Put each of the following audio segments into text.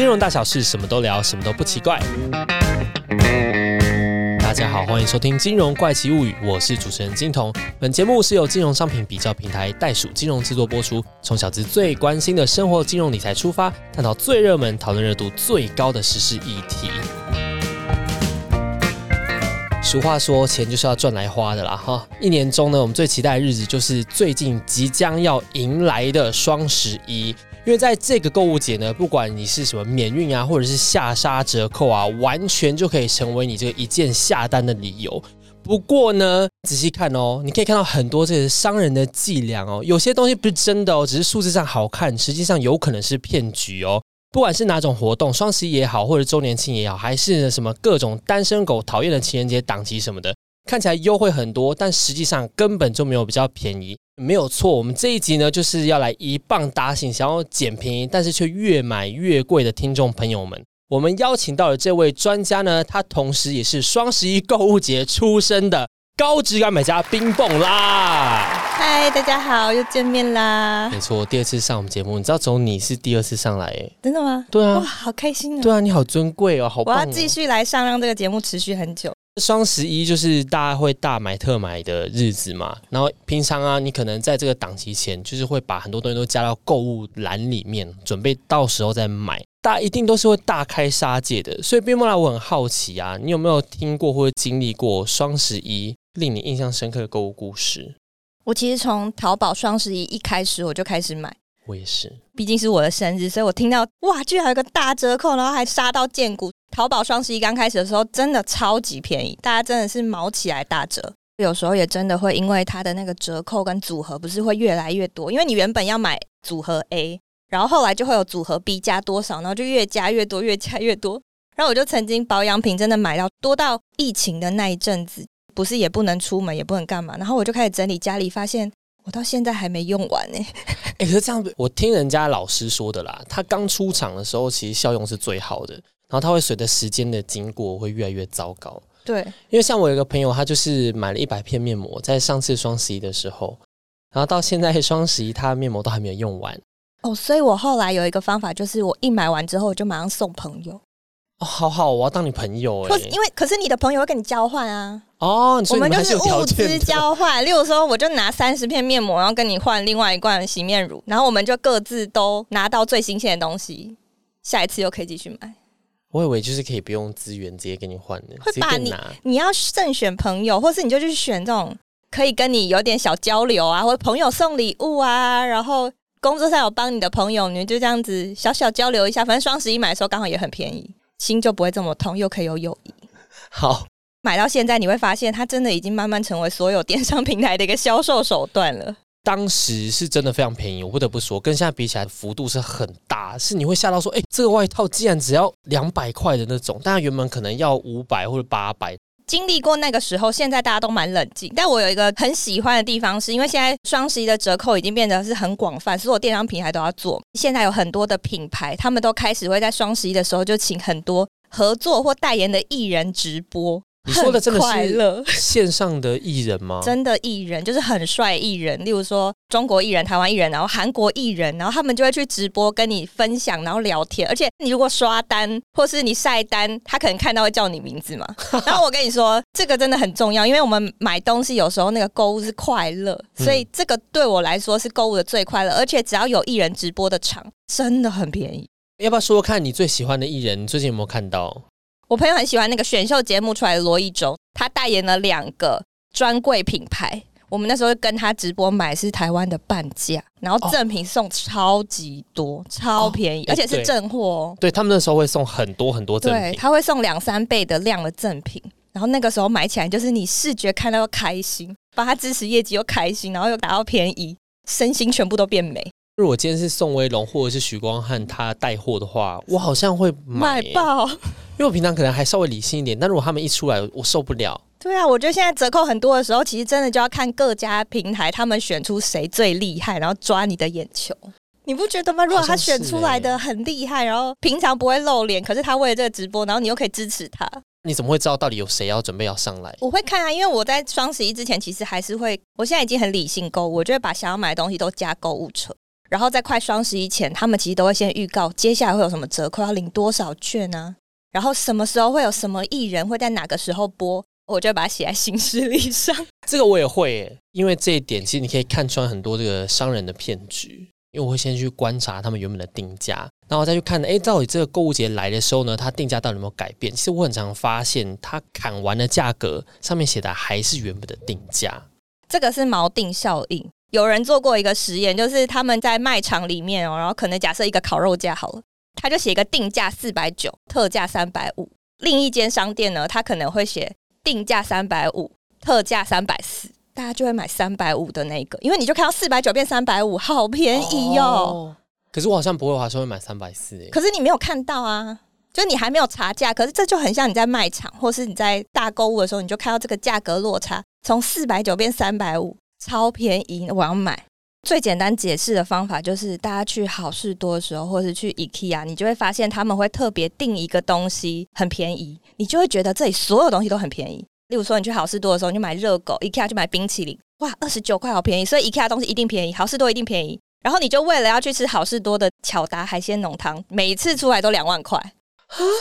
金融大小事，什么都聊，什么都不奇怪。大家好，欢迎收听《金融怪奇物语》，我是主持人金童。本节目是由金融商品比较平台袋鼠金融制作播出，从小资最关心的生活金融理财出发，探讨最热门、讨论热度最高的时事议题。俗话说，钱就是要赚来花的啦，哈！一年中呢，我们最期待的日子就是最近即将要迎来的双十一。因为在这个购物节呢，不管你是什么免运啊，或者是下杀折扣啊，完全就可以成为你这个一键下单的理由。不过呢，仔细看哦，你可以看到很多这些商人的伎俩哦，有些东西不是真的哦，只是数字上好看，实际上有可能是骗局哦。不管是哪种活动，双十一也好，或者周年庆也好，还是什么各种单身狗讨厌的情人节档期什么的，看起来优惠很多，但实际上根本就没有比较便宜。没有错，我们这一集呢就是要来一棒打醒想要捡便宜但是却越买越贵的听众朋友们。我们邀请到的这位专家呢，他同时也是双十一购物节出身的高质感买家冰蹦啦。嗨，大家好，又见面啦！没错，第二次上我们节目，你知道走你是第二次上来哎？真的吗？对啊，哇，好开心啊！对啊，你好尊贵哦，好棒！我要继续来上，让这个节目持续很久。双十一就是大家会大买特买的日子嘛，然后平常啊，你可能在这个档期前，就是会把很多东西都加到购物篮里面，准备到时候再买。大家一定都是会大开杀戒的，所以边莫拉，我很好奇啊，你有没有听过或者经历过双十一令你印象深刻的购物故事？我其实从淘宝双十一一开始我就开始买，我也是，毕竟是我的生日，所以我听到哇，居然有个大折扣，然后还杀到见骨。淘宝双十一刚开始的时候，真的超级便宜，大家真的是毛起来打折。有时候也真的会因为它的那个折扣跟组合，不是会越来越多？因为你原本要买组合 A，然后后来就会有组合 B 加多少，然后就越加越多，越加越多。然后我就曾经保养品真的买到多到疫情的那一阵子，不是也不能出门，也不能干嘛，然后我就开始整理家里，发现我到现在还没用完呢。哎，可是这样，我听人家老师说的啦，他刚出厂的时候，其实效用是最好的。然后它会随着时间的经过会越来越糟糕。对，因为像我有个朋友，他就是买了一百片面膜，在上次双十一的时候，然后到现在双十一，他的面膜都还没有用完。哦，所以我后来有一个方法，就是我一买完之后，我就马上送朋友。哦，好好，我要当你朋友哎。因为可是你的朋友会跟你交换啊。哦，我们就是物资交换。例如说，我就拿三十片面膜，然后跟你换另外一罐洗面乳，然后我们就各自都拿到最新鲜的东西，下一次又可以继续买。我以为就是可以不用资源直接给你换的，会把你你要慎选朋友，或是你就去选这种可以跟你有点小交流啊，或者朋友送礼物啊，然后工作上有帮你的朋友，你就这样子小小交流一下。反正双十一买的时候刚好也很便宜，心就不会这么痛，又可以有友谊。好，买到现在你会发现，它真的已经慢慢成为所有电商平台的一个销售手段了。当时是真的非常便宜，我不得不说，跟现在比起来幅度是很大，是你会吓到说，哎，这个外套竟然只要两百块的那种，但它原本可能要五百或者八百。经历过那个时候，现在大家都蛮冷静。但我有一个很喜欢的地方，是因为现在双十一的折扣已经变得是很广泛，所有电商平台都要做。现在有很多的品牌，他们都开始会在双十一的时候就请很多合作或代言的艺人直播。你说的真的是线上的艺人吗？真的艺人就是很帅艺人，例如说中国艺人、台湾艺人，然后韩国艺人，然后他们就会去直播跟你分享，然后聊天。而且你如果刷单或是你晒单，他可能看到会叫你名字嘛。然后我跟你说，这个真的很重要，因为我们买东西有时候那个购物是快乐，所以这个对我来说是购物的最快乐。而且只要有艺人直播的场，真的很便宜。要不要说说看你最喜欢的艺人？最近有没有看到？我朋友很喜欢那个选秀节目出来的罗一舟，他代言了两个专柜品牌。我们那时候跟他直播买是台湾的半价，然后赠品送超级多，超便宜，而且是正货哦。对他们那时候会送很多很多赠品，他会送两三倍的量的赠品。然后那个时候买起来就是你视觉看到又开心，帮他支持业绩又开心，然后又达到便宜，身心全部都变美。如果今天是宋威龙或者是许光汉他带货的话，我好像会买爆，因为我平常可能还稍微理性一点，但如果他们一出来，我受不了。对啊，我觉得现在折扣很多的时候，其实真的就要看各家平台他们选出谁最厉害，然后抓你的眼球。你不觉得吗？如果他选出来的很厉害，然后平常不会露脸，可是他为了这个直播，然后你又可以支持他，你怎么会知道到底有谁要准备要上来？我会看啊，因为我在双十一之前，其实还是会，我现在已经很理性购物，我就会把想要买的东西都加购物车。然后在快双十一前，他们其实都会先预告接下来会有什么折扣，要领多少券啊，然后什么时候会有什么艺人会在哪个时候播，我就把它写在行事历上。这个我也会耶，因为这一点其实你可以看穿很多这个商人的骗局。因为我会先去观察他们原本的定价，然后再去看，哎，到底这个购物节来的时候呢，它定价到底有没有改变？其实我很常发现，它砍完的价格上面写的还是原本的定价。这个是锚定效应。有人做过一个实验，就是他们在卖场里面哦，然后可能假设一个烤肉架好了，他就写一个定价四百九，特价三百五。另一间商店呢，他可能会写定价三百五，特价三百四。大家就会买三百五的那个，因为你就看到四百九变三百五，好便宜哟。可是我好像不会，我说会买三百四。可是你没有看到啊，就你还没有查价。可是这就很像你在卖场，或是你在大购物的时候，你就看到这个价格落差，从四百九变三百五，超便宜，我要买。最简单解释的方法就是，大家去好事多的时候，或是去 IKEA，你就会发现他们会特别定一个东西很便宜，你就会觉得这里所有东西都很便宜。例如说，你去好事多的时候，你就买热狗，IKEA 就买冰淇淋，哇，二十九块好便宜，所以 IKEA 东西一定便宜，好事多一定便宜。然后你就为了要去吃好事多的巧达海鲜浓汤，每一次出来都两万块，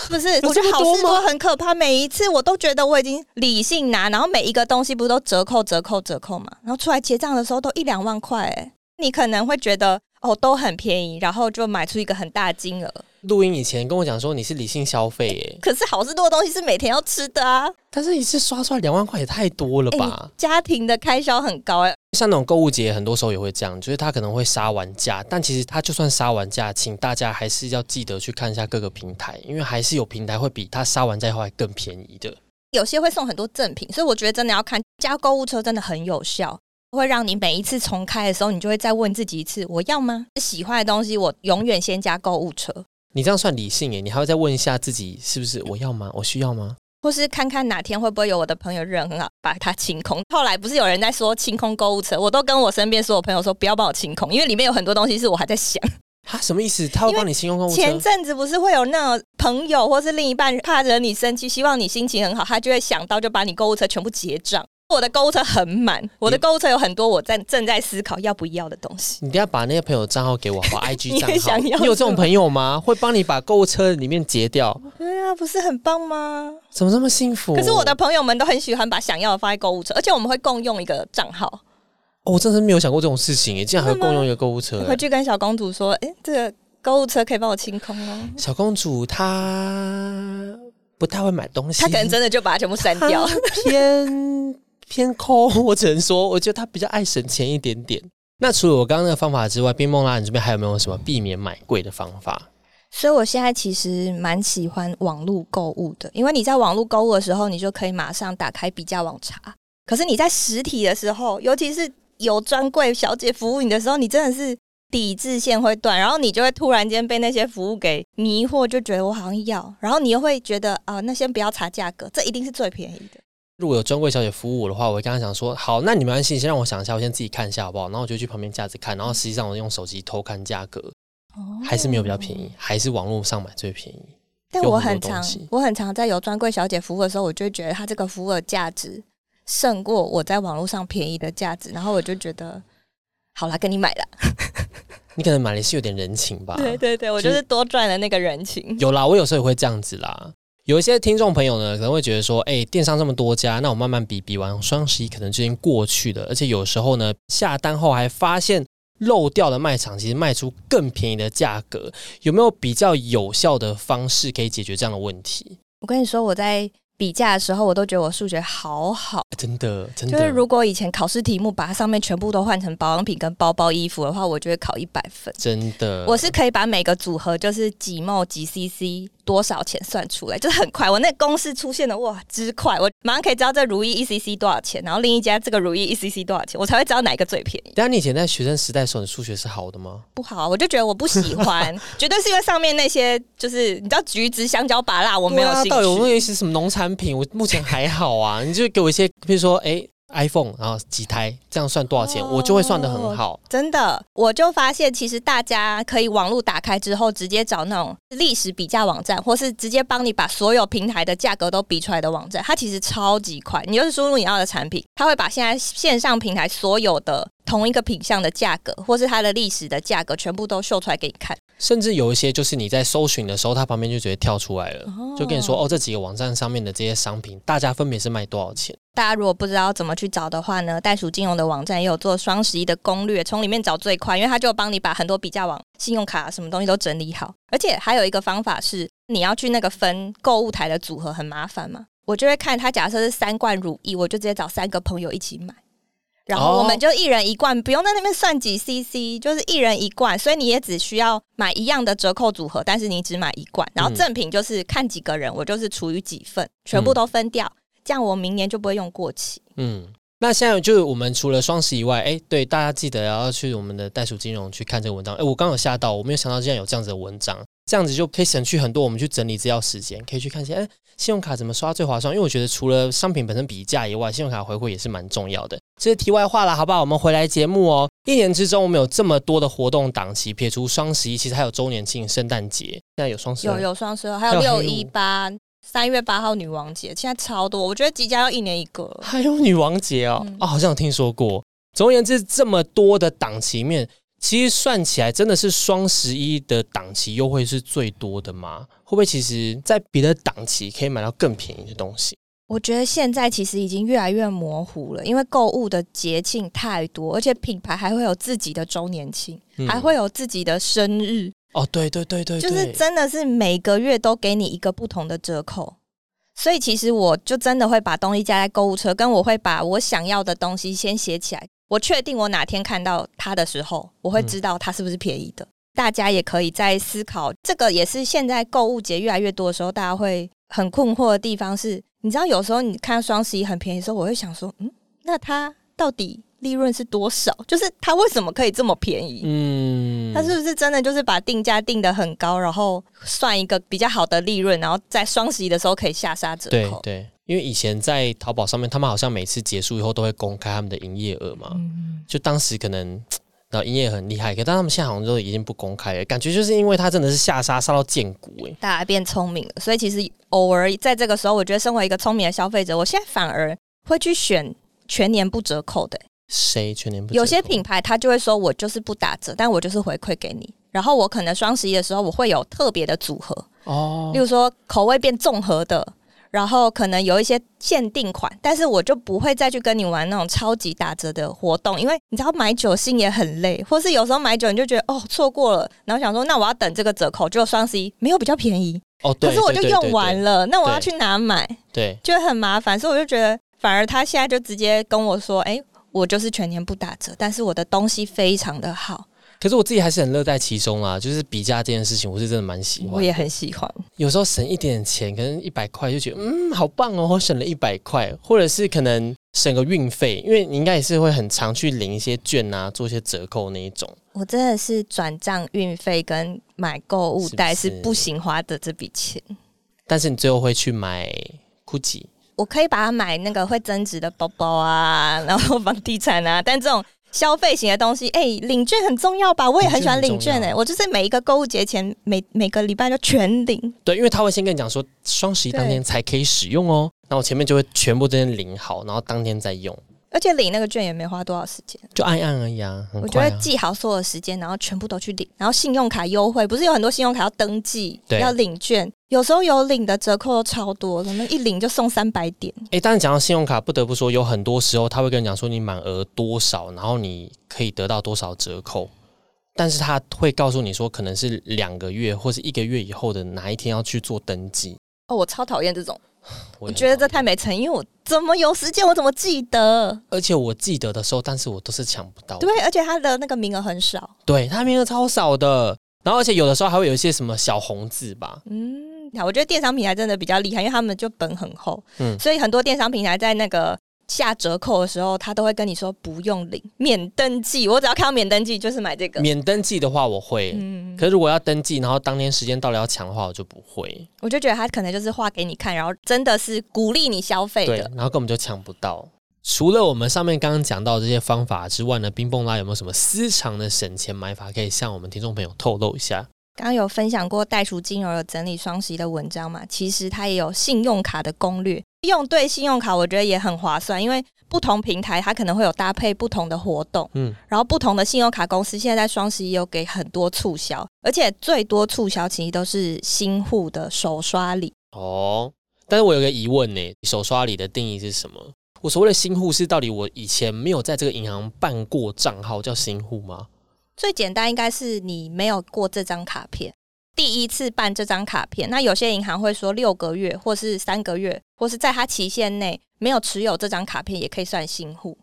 不是？我觉得好事多很可怕，每一次我都觉得我已经理性拿，然后每一个东西不是都折扣、折扣、折扣嘛，然后出来结账的时候都一两万块，哎，你可能会觉得。哦，都很便宜，然后就买出一个很大金额。录音以前跟我讲说你是理性消费，耶，可是好事多的东西是每天要吃的啊。但是一次刷出来两万块也太多了吧？家庭的开销很高哎。像那种购物节，很多时候也会这样，就是他可能会杀完价，但其实他就算杀完价，请大家还是要记得去看一下各个平台，因为还是有平台会比他杀完价后还更便宜的。有些会送很多赠品，所以我觉得真的要看加购物车真的很有效。会让你每一次重开的时候，你就会再问自己一次：我要吗？喜欢的东西，我永远先加购物车。你这样算理性耶？你还会再问一下自己，是不是我要吗？我需要吗？或是看看哪天会不会有我的朋友人很好，把它清空。后来不是有人在说清空购物车，我都跟我身边所有朋友说，不要帮我清空，因为里面有很多东西是我还在想。他什么意思？他会帮你清空购物车？前阵子不是会有那种朋友或是另一半怕惹你生气，希望你心情很好，他就会想到就把你购物车全部结账。我的购物车很满，我的购物车有很多我在正在思考要不要的东西。你一定要把那些朋友账号给我，把 IG 账号。你有这种朋友吗？会帮你把购物车里面截掉？对啊，不是很棒吗？怎么这么幸福？可是我的朋友们都很喜欢把想要的放在购物车，而且我们会共用一个账号。哦，我真是没有想过这种事情，诶，竟然还会共用一个购物车。回去跟小公主说，哎，这个购物车可以帮我清空吗？小公主她不太会买东西，她可能真的就把它全部删掉。偏。偏抠，我只能说，我觉得他比较爱省钱一点点。那除了我刚刚那个方法之外，冰梦拉，你这边还有没有什么避免买贵的方法？所以我现在其实蛮喜欢网络购物的，因为你在网络购物的时候，你就可以马上打开比价网查。可是你在实体的时候，尤其是有专柜小姐服务你的时候，你真的是抵制线会断，然后你就会突然间被那些服务给迷惑，就觉得我好像要，然后你又会觉得啊，那先不要查价格，这一定是最便宜的。如果有专柜小姐服务我的话，我会跟她讲说：好，那你没关系，先让我想一下，我先自己看一下好不好？然后我就去旁边架子看，然后实际上我用手机偷看价格，还是没有比较便宜，还是网络上买最便宜。但我很常，我很常在有专柜小姐服务的时候，我就觉得她这个服务的价值胜过我在网络上便宜的价值，然后我就觉得好了，跟你买了。你可能买的是有点人情吧？对对对，我就是多赚了那个人情。有啦，我有时候也会这样子啦。有一些听众朋友呢，可能会觉得说，哎，电商这么多家，那我慢慢比比完双十一可能就已经过去了，而且有时候呢，下单后还发现漏掉的卖场，其实卖出更便宜的价格，有没有比较有效的方式可以解决这样的问题？我跟你说，我在。比价的时候，我都觉得我数学好好，真的，真的。就是如果以前考试题目把它上面全部都换成保养品跟包包、衣服的话，我就会考一百分。真的，我是可以把每个组合就是几毛几 CC 多少钱算出来，就是很快。我那公式出现的哇，之快，我马上可以知道这如意 ECC 多少钱，然后另一家这个如意 ECC 多少钱，我才会知道哪一个最便宜。但你以前在学生时代时候，你数学是好的吗？不好，我就觉得我不喜欢，绝对是因为上面那些就是你知道橘子、香蕉、芭辣，我没有兴趣。到底有没有一些什么农产品？我目前。还好啊，你就给我一些，比如说，哎，iPhone，然后几台，这样算多少钱，我就会算的很好。真的，我就发现，其实大家可以网络打开之后，直接找那种历史比价网站，或是直接帮你把所有平台的价格都比出来的网站，它其实超级快。你就是输入你要的产品，它会把现在线上平台所有的。同一个品相的价格，或是它的历史的价格，全部都秀出来给你看。甚至有一些就是你在搜寻的时候，它旁边就直接跳出来了，就跟你说哦，这几个网站上面的这些商品，大家分别是卖多少钱。大家如果不知道怎么去找的话呢，袋鼠金融的网站也有做双十一的攻略，从里面找最快，因为它就帮你把很多比较网、信用卡什么东西都整理好。而且还有一个方法是，你要去那个分购物台的组合很麻烦嘛，我就会看它，假设是三罐乳液，我就直接找三个朋友一起买。然后我们就一人一罐，不用在那边算几 CC，就是一人一罐，所以你也只需要买一样的折扣组合，但是你只买一罐。然后赠品就是看几个人，我就是除以几份，全部都分掉，这样我明年就不会用过期。嗯，那现在就是我们除了双十以外，哎，对，大家记得要去我们的袋鼠金融去看这个文章。哎，我刚有吓到，我没有想到竟然有这样子的文章。这样子就可以省去很多我们去整理资料时间，可以去看一下，哎，信用卡怎么刷最划算？因为我觉得除了商品本身比价以外，信用卡回馈也是蛮重要的。这是题外话了，好不好？我们回来节目哦。一年之中，我们有这么多的活动档期，撇除双十一，其实还有周年庆、圣诞节，现在有双十有有双十二，还有六一八、三月八号女王节，现在超多。我觉得即将要一年一个，还有女王节哦，啊，好像有听说过。总而言之，这么多的档期面。其实算起来，真的是双十一的档期优惠是最多的吗？会不会其实，在别的档期可以买到更便宜的东西？我觉得现在其实已经越来越模糊了，因为购物的节庆太多，而且品牌还会有自己的周年庆，还会有自己的生日。哦，对对对对，就是真的是每个月都给你一个不同的折扣，所以其实我就真的会把东西加在购物车，跟我会把我想要的东西先写起来。我确定，我哪天看到它的时候，我会知道它是不是便宜的。大家也可以在思考，这个也是现在购物节越来越多的时候，大家会很困惑的地方是，你知道，有时候你看双十一很便宜的时候，我会想说，嗯，那它到底利润是多少？就是它为什么可以这么便宜？嗯，它是不是真的就是把定价定的很高，然后算一个比较好的利润，然后在双十一的时候可以下杀折扣？对对。因为以前在淘宝上面，他们好像每次结束以后都会公开他们的营业额嘛，就当时可能然后营业很厉害，可但他们现在好像都已经不公开了，感觉就是因为他真的是下杀杀到见骨哎，大家变聪明了，所以其实偶尔在这个时候，我觉得身为一个聪明的消费者，我现在反而会去选全年不折扣的。谁全年不？有些品牌他就会说我就是不打折，但我就是回馈给你，然后我可能双十一的时候我会有特别的组合哦，例如说口味变综合的。然后可能有一些限定款，但是我就不会再去跟你玩那种超级打折的活动，因为你知道买酒心也很累，或是有时候买酒你就觉得哦错过了，然后想说那我要等这个折扣，就双十一没有比较便宜哦，可是我就用完了，那我要去哪买？对，就很麻烦，所以我就觉得反而他现在就直接跟我说，哎，我就是全年不打折，但是我的东西非常的好。可是我自己还是很乐在其中啊，就是比价这件事情，我是真的蛮喜欢。我也很喜欢，有时候省一点钱，可能一百块就觉得嗯好棒哦，我省了一百块，或者是可能省个运费，因为你应该也是会很常去领一些券啊，做一些折扣那一种。我真的是转账运费跟买购物袋是不行花的这笔钱。但是你最后会去买 GUCCI，我可以把它买那个会增值的包包啊，然后房地产啊，但这种。消费型的东西，哎，领券很重要吧？我也很喜欢领券哎，我就是每一个购物节前每每个礼拜就全领。对，因为他会先跟你讲说双十一当天才可以使用哦，那我前面就会全部这些领好，然后当天再用。而且领那个券也没花多少时间，就按一按而已啊。我觉得记好所有时间，然后全部都去领。然后信用卡优惠，不是有很多信用卡要登记，要领券，有时候有领的折扣都超多，可能一领就送三百点。哎，但是讲到信用卡，不得不说，有很多时候他会跟你讲说你满额多少，然后你可以得到多少折扣，但是他会告诉你说可能是两个月或是一个月以后的哪一天要去做登记。哦，我超讨厌这种。我觉得这太没诚意，因为我怎么有时间，我怎么记得？而且我记得的时候，但是我都是抢不到。对，而且他的那个名额很少。对他名额超少的，然后而且有的时候还会有一些什么小红字吧。嗯，我觉得电商平台真的比较厉害，因为他们就本很厚，嗯，所以很多电商平台在那个。下折扣的时候，他都会跟你说不用领免登记。我只要看到免登记，就是买这个。免登记的话，我会。嗯。可是如果要登记，然后当天时间到了要抢的话，我就不会。我就觉得他可能就是画给你看，然后真的是鼓励你消费的。对，然后根本就抢不到。除了我们上面刚刚讲到这些方法之外呢，冰蹦拉有没有什么私藏的省钱买法可以向我们听众朋友透露一下？刚刚有分享过袋鼠金融有整理双十一的文章嘛？其实它也有信用卡的攻略，用对信用卡我觉得也很划算，因为不同平台它可能会有搭配不同的活动，嗯，然后不同的信用卡公司现在在双十一有给很多促销，而且最多促销其实都是新户的手刷礼哦。但是我有个疑问呢，手刷礼的定义是什么？我所谓的新户是到底我以前没有在这个银行办过账号叫新户吗？最简单应该是你没有过这张卡片，第一次办这张卡片。那有些银行会说六个月，或是三个月，或是在它期限内没有持有这张卡片，也可以算新户。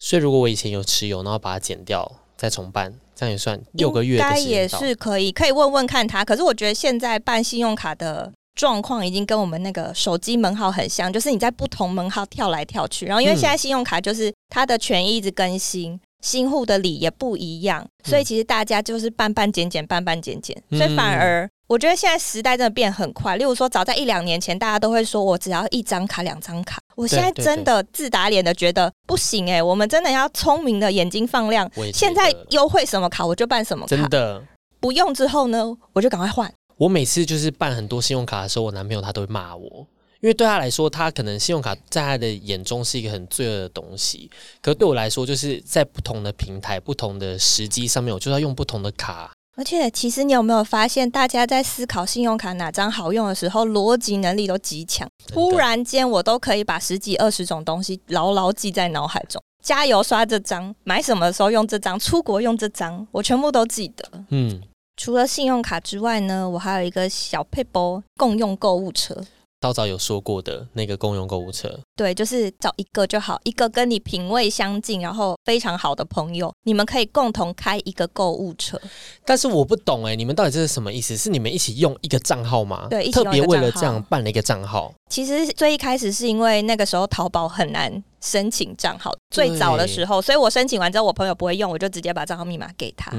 所以如果我以前有持有，然后把它剪掉再重办，这样也算六个月？应该也是可以，可以问问看他。可是我觉得现在办信用卡的状况已经跟我们那个手机门号很像，就是你在不同门号跳来跳去，然后因为现在信用卡就是它的权益一直更新。新户的礼也不一样，所以其实大家就是办办减减，办办减减，所以反而我觉得现在时代真的变很快。例如说，早在一两年前，大家都会说我只要一张卡、两张卡，我现在真的自打脸的觉得不行哎，我们真的要聪明的眼睛放亮。现在优惠什么卡我就办什么卡，真的不用之后呢，我就赶快换。我每次就是办很多信用卡的时候，我男朋友他都会骂我。因为对他来说，他可能信用卡在他的眼中是一个很罪恶的东西。可对我来说，就是在不同的平台、不同的时机上面，我就要用不同的卡。而且，其实你有没有发现，大家在思考信用卡哪张好用的时候，逻辑能力都极强。突然间，我都可以把十几、二十种东西牢牢记在脑海中。加油刷这张，买什么的时候用这张，出国用这张，我全部都记得。嗯，除了信用卡之外呢，我还有一个小配包共用购物车。早早有说过的那个公用购物车，对，就是找一个就好，一个跟你品味相近，然后非常好的朋友，你们可以共同开一个购物车。但是我不懂哎，你们到底这是什么意思？是你们一起用一个账号吗？对，特别为了这样办了一个账号。其实最一开始是因为那个时候淘宝很难申请账号，最早的时候，所以我申请完之后，我朋友不会用，我就直接把账号密码给他。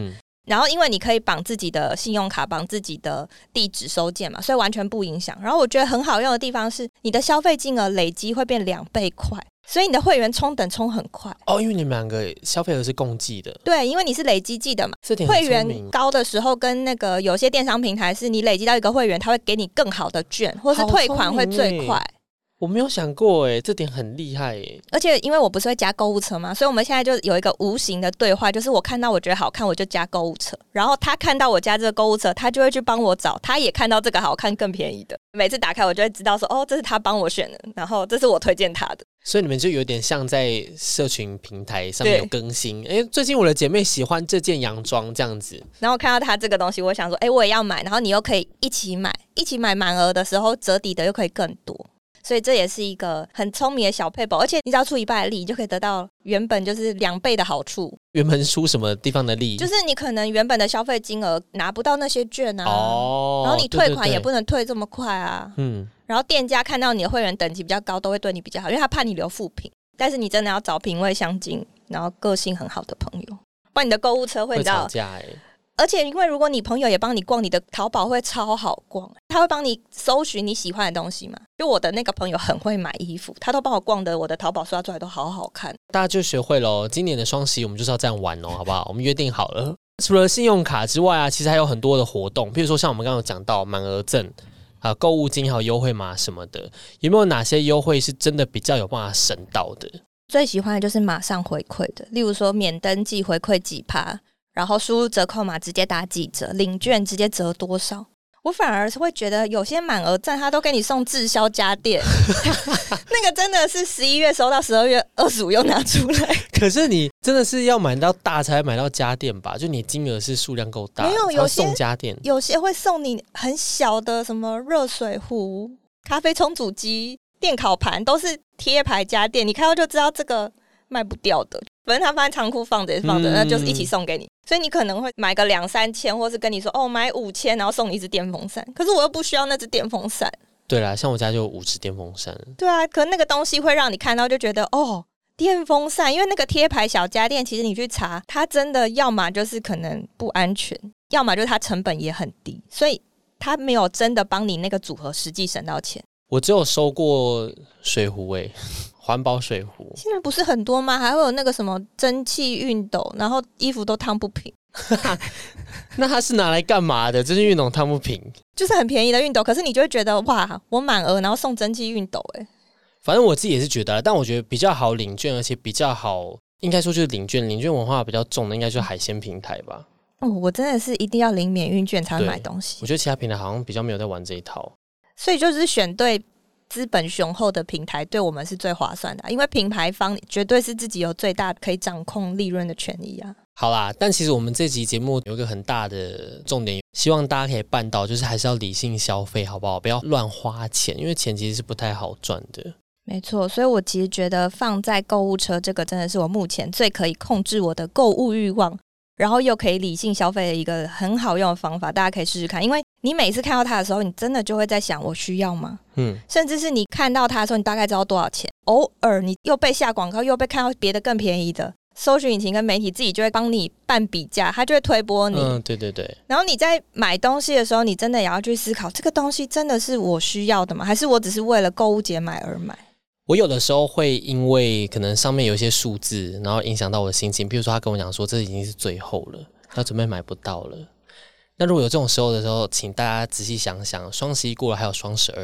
然后，因为你可以绑自己的信用卡，绑自己的地址收件嘛，所以完全不影响。然后我觉得很好用的地方是，你的消费金额累积会变两倍快，所以你的会员充等充很快。哦，因为你们两个消费额是共计的。对，因为你是累积计的嘛。会员高的时候，跟那个有些电商平台是你累积到一个会员，他会给你更好的券，或是退款会最快。我没有想过哎，这点很厉害哎！而且因为我不是会加购物车嘛，所以我们现在就有一个无形的对话，就是我看到我觉得好看，我就加购物车，然后他看到我加这个购物车，他就会去帮我找，他也看到这个好看更便宜的，每次打开我就会知道说，哦，这是他帮我选的，然后这是我推荐他的。所以你们就有点像在社群平台上面有更新，哎，最近我的姐妹喜欢这件洋装这样子，然后看到他这个东西，我想说，哎，我也要买，然后你又可以一起买，一起买满额的时候折抵的又可以更多。所以这也是一个很聪明的小配宝，而且你只要出一半的力，就可以得到原本就是两倍的好处。原本出什么地方的力？就是你可能原本的消费金额拿不到那些券啊，哦，然后你退款也不能退这么快啊，嗯，然后店家看到你的会员等级比较高，都会对你比较好，因为他怕你留负评。但是你真的要找品味相近，然后个性很好的朋友，不然你的购物车会吵架哎。而且，因为如果你朋友也帮你逛，你的淘宝会超好逛。他会帮你搜寻你喜欢的东西嘛？就我的那个朋友很会买衣服，他都帮我逛的，我的淘宝刷出来都好好看。大家就学会喽，今年的双十一我们就是要这样玩哦，好不好？我们约定好了。除了信用卡之外啊，其实还有很多的活动，比如说像我们刚刚讲到满额赠啊、购物金还有优惠码什么的，有没有哪些优惠是真的比较有办法省到的？最喜欢的就是马上回馈的，例如说免登记回馈几趴。然后输入折扣码，直接打几折，领券直接折多少？我反而是会觉得有些满额赞，他都给你送滞销家电，那个真的是十一月收到，十二月二十五又拿出来。可是你真的是要买到大才买到家电吧？就你金额是数量够大，没有有送家电，有些会送你很小的什么热水壶、咖啡冲煮机、电烤盘，都是贴牌家电，你看到就知道这个卖不掉的。反正他放在仓库放着也是放着，那就是一起送给你。所以你可能会买个两三千，或是跟你说哦买五千，然后送你一支电风扇。可是我又不需要那支电风扇。对啦，像我家就五只电风扇。对啊，可那个东西会让你看到就觉得哦电风扇，因为那个贴牌小家电，其实你去查，它真的要么就是可能不安全，要么就是它成本也很低，所以它没有真的帮你那个组合实际省到钱。我只有收过水壶诶。环保水壶现在不是很多吗？还会有那个什么蒸汽熨斗，然后衣服都烫不平。那它是拿来干嘛的？这是熨斗烫不平。就是很便宜的熨斗，可是你就会觉得哇，我满额然后送蒸汽熨斗，哎，反正我自己也是觉得，但我觉得比较好领券，而且比较好，应该说就是领券，领券文化比较重的，应该就是海鲜平台吧。哦，我真的是一定要领免运券才会买东西。我觉得其他平台好像比较没有在玩这一套，所以就是选对资本雄厚的平台，对我们是最划算的，因为品牌方绝对是自己有最大可以掌控利润的权益啊。好啦，但其实我们这集节目有一个很大的重点，希望大家可以办到，就是还是要理性消费，好不好？不要乱花钱，因为钱其实是不太好赚的。没错，所以我其实觉得放在购物车这个真的是我目前最可以控制我的购物欲望，然后又可以理性消费的一个很好用的方法，大家可以试试看。因为你每次看到它的时候，你真的就会在想，我需要吗？嗯，甚至是你看到它的时候，你大概知道多少钱。偶尔你又被下广告，又被看到别的更便宜的。搜索引擎跟媒体自己就会帮你办比价，它就会推波你。嗯，对对对。然后你在买东西的时候，你真的也要去思考，这个东西真的是我需要的吗？还是我只是为了购物节买而买？我有的时候会因为可能上面有一些数字，然后影响到我的心情。比如说他跟我讲说这已经是最后了，他准备买不到了。那如果有这种时候的时候，请大家仔细想想，双十一过了，还有双十二。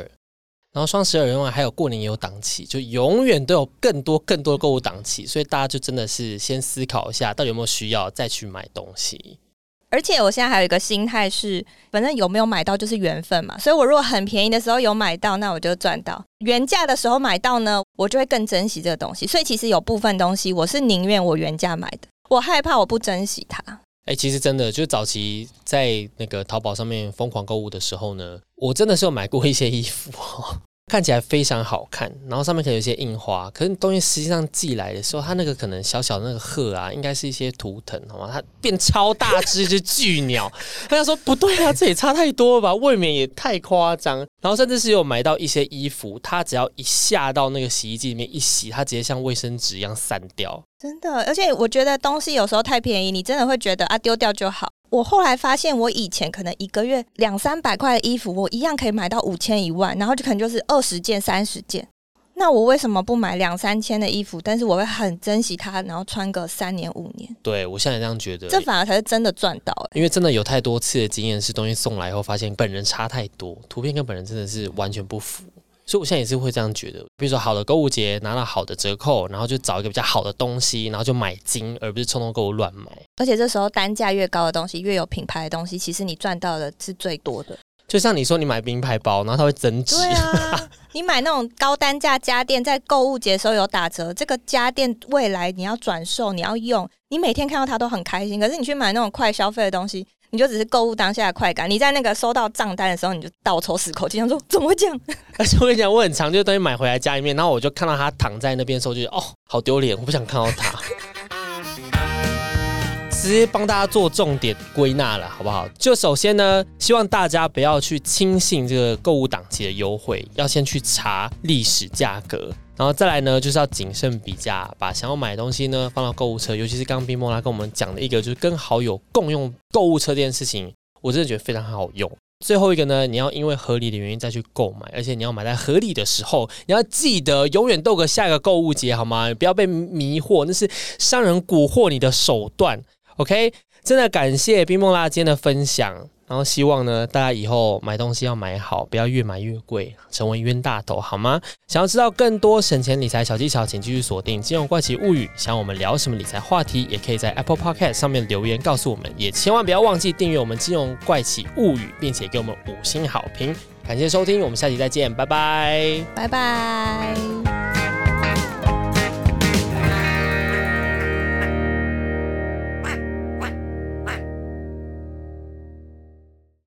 然后双十二另外还有过年也有档期，就永远都有更多更多的购物档期，所以大家就真的是先思考一下，到底有没有需要再去买东西。而且我现在还有一个心态是，反正有没有买到就是缘分嘛，所以我如果很便宜的时候有买到，那我就赚到；原价的时候买到呢，我就会更珍惜这个东西。所以其实有部分东西我是宁愿我原价买的，我害怕我不珍惜它。哎，其实真的，就早期在那个淘宝上面疯狂购物的时候呢，我真的是有买过一些衣服，看起来非常好看，然后上面可能有一些印花，可是东西实际上寄来的时候，它那个可能小小的那个鹤啊，应该是一些图腾，好吗？它变超大只，就巨鸟。他就说不对啊，这也差太多了吧，未免也太夸张。然后甚至是有买到一些衣服，它只要一下到那个洗衣机里面一洗，它直接像卫生纸一样散掉。真的，而且我觉得东西有时候太便宜，你真的会觉得啊丢掉就好。我后来发现，我以前可能一个月两三百块的衣服，我一样可以买到五千一万，然后就可能就是二十件、三十件。那我为什么不买两三千的衣服？但是我会很珍惜它，然后穿个三年五年。对我现在这样觉得，这反而才是真的赚到。因为真的有太多次的经验，是东西送来以后发现本人差太多，图片跟本人真的是完全不符。所以我现在也是会这样觉得，比如说好的购物节拿到好的折扣，然后就找一个比较好的东西，然后就买精，而不是冲动购物乱买。而且这时候单价越高的东西，越有品牌的东西，其实你赚到的是最多的。就像你说，你买名牌包，然后它会增值。对啊，你买那种高单价家电，在购物节的时候有打折，这个家电未来你要转售，你要用，你每天看到它都很开心。可是你去买那种快消费的东西。你就只是购物当下的快感，你在那个收到账单的时候，你就倒抽十口气，想说怎么会这样？而且我跟你讲，我很常这个东西买回来家里面，然后我就看到他躺在那边的时候，就哦，好丢脸，我不想看到他。直接帮大家做重点归纳了，好不好？就首先呢，希望大家不要去轻信这个购物档期的优惠，要先去查历史价格。然后再来呢，就是要谨慎比价，把想要买的东西呢放到购物车。尤其是刚刚冰莫拉跟我们讲的一个，就是跟好友共用购物车这件事情，我真的觉得非常好用。最后一个呢，你要因为合理的原因再去购买，而且你要买在合理的时候。你要记得永远斗个下一个购物节，好吗？不要被迷惑，那是商人蛊惑你的手段。OK，真的感谢冰梦拉今天的分享。然后希望呢，大家以后买东西要买好，不要越买越贵，成为冤大头，好吗？想要知道更多省钱理财小技巧，请继续锁定《金融怪奇物语》。想我们聊什么理财话题，也可以在 Apple Podcast 上面留言告诉我们，也千万不要忘记订阅我们《金融怪奇物语》，并且给我们五星好评。感谢收听，我们下期再见，拜拜，拜拜。